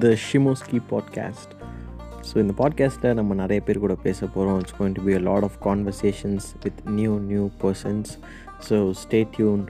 த ஷிமோஸ்கி podcast so இந்த பாட்காஸ்ட்டில் நம்ம நிறைய பேர் கூட பேச போகிறோம் it's going to be a lot of conversations with new new persons so stay tune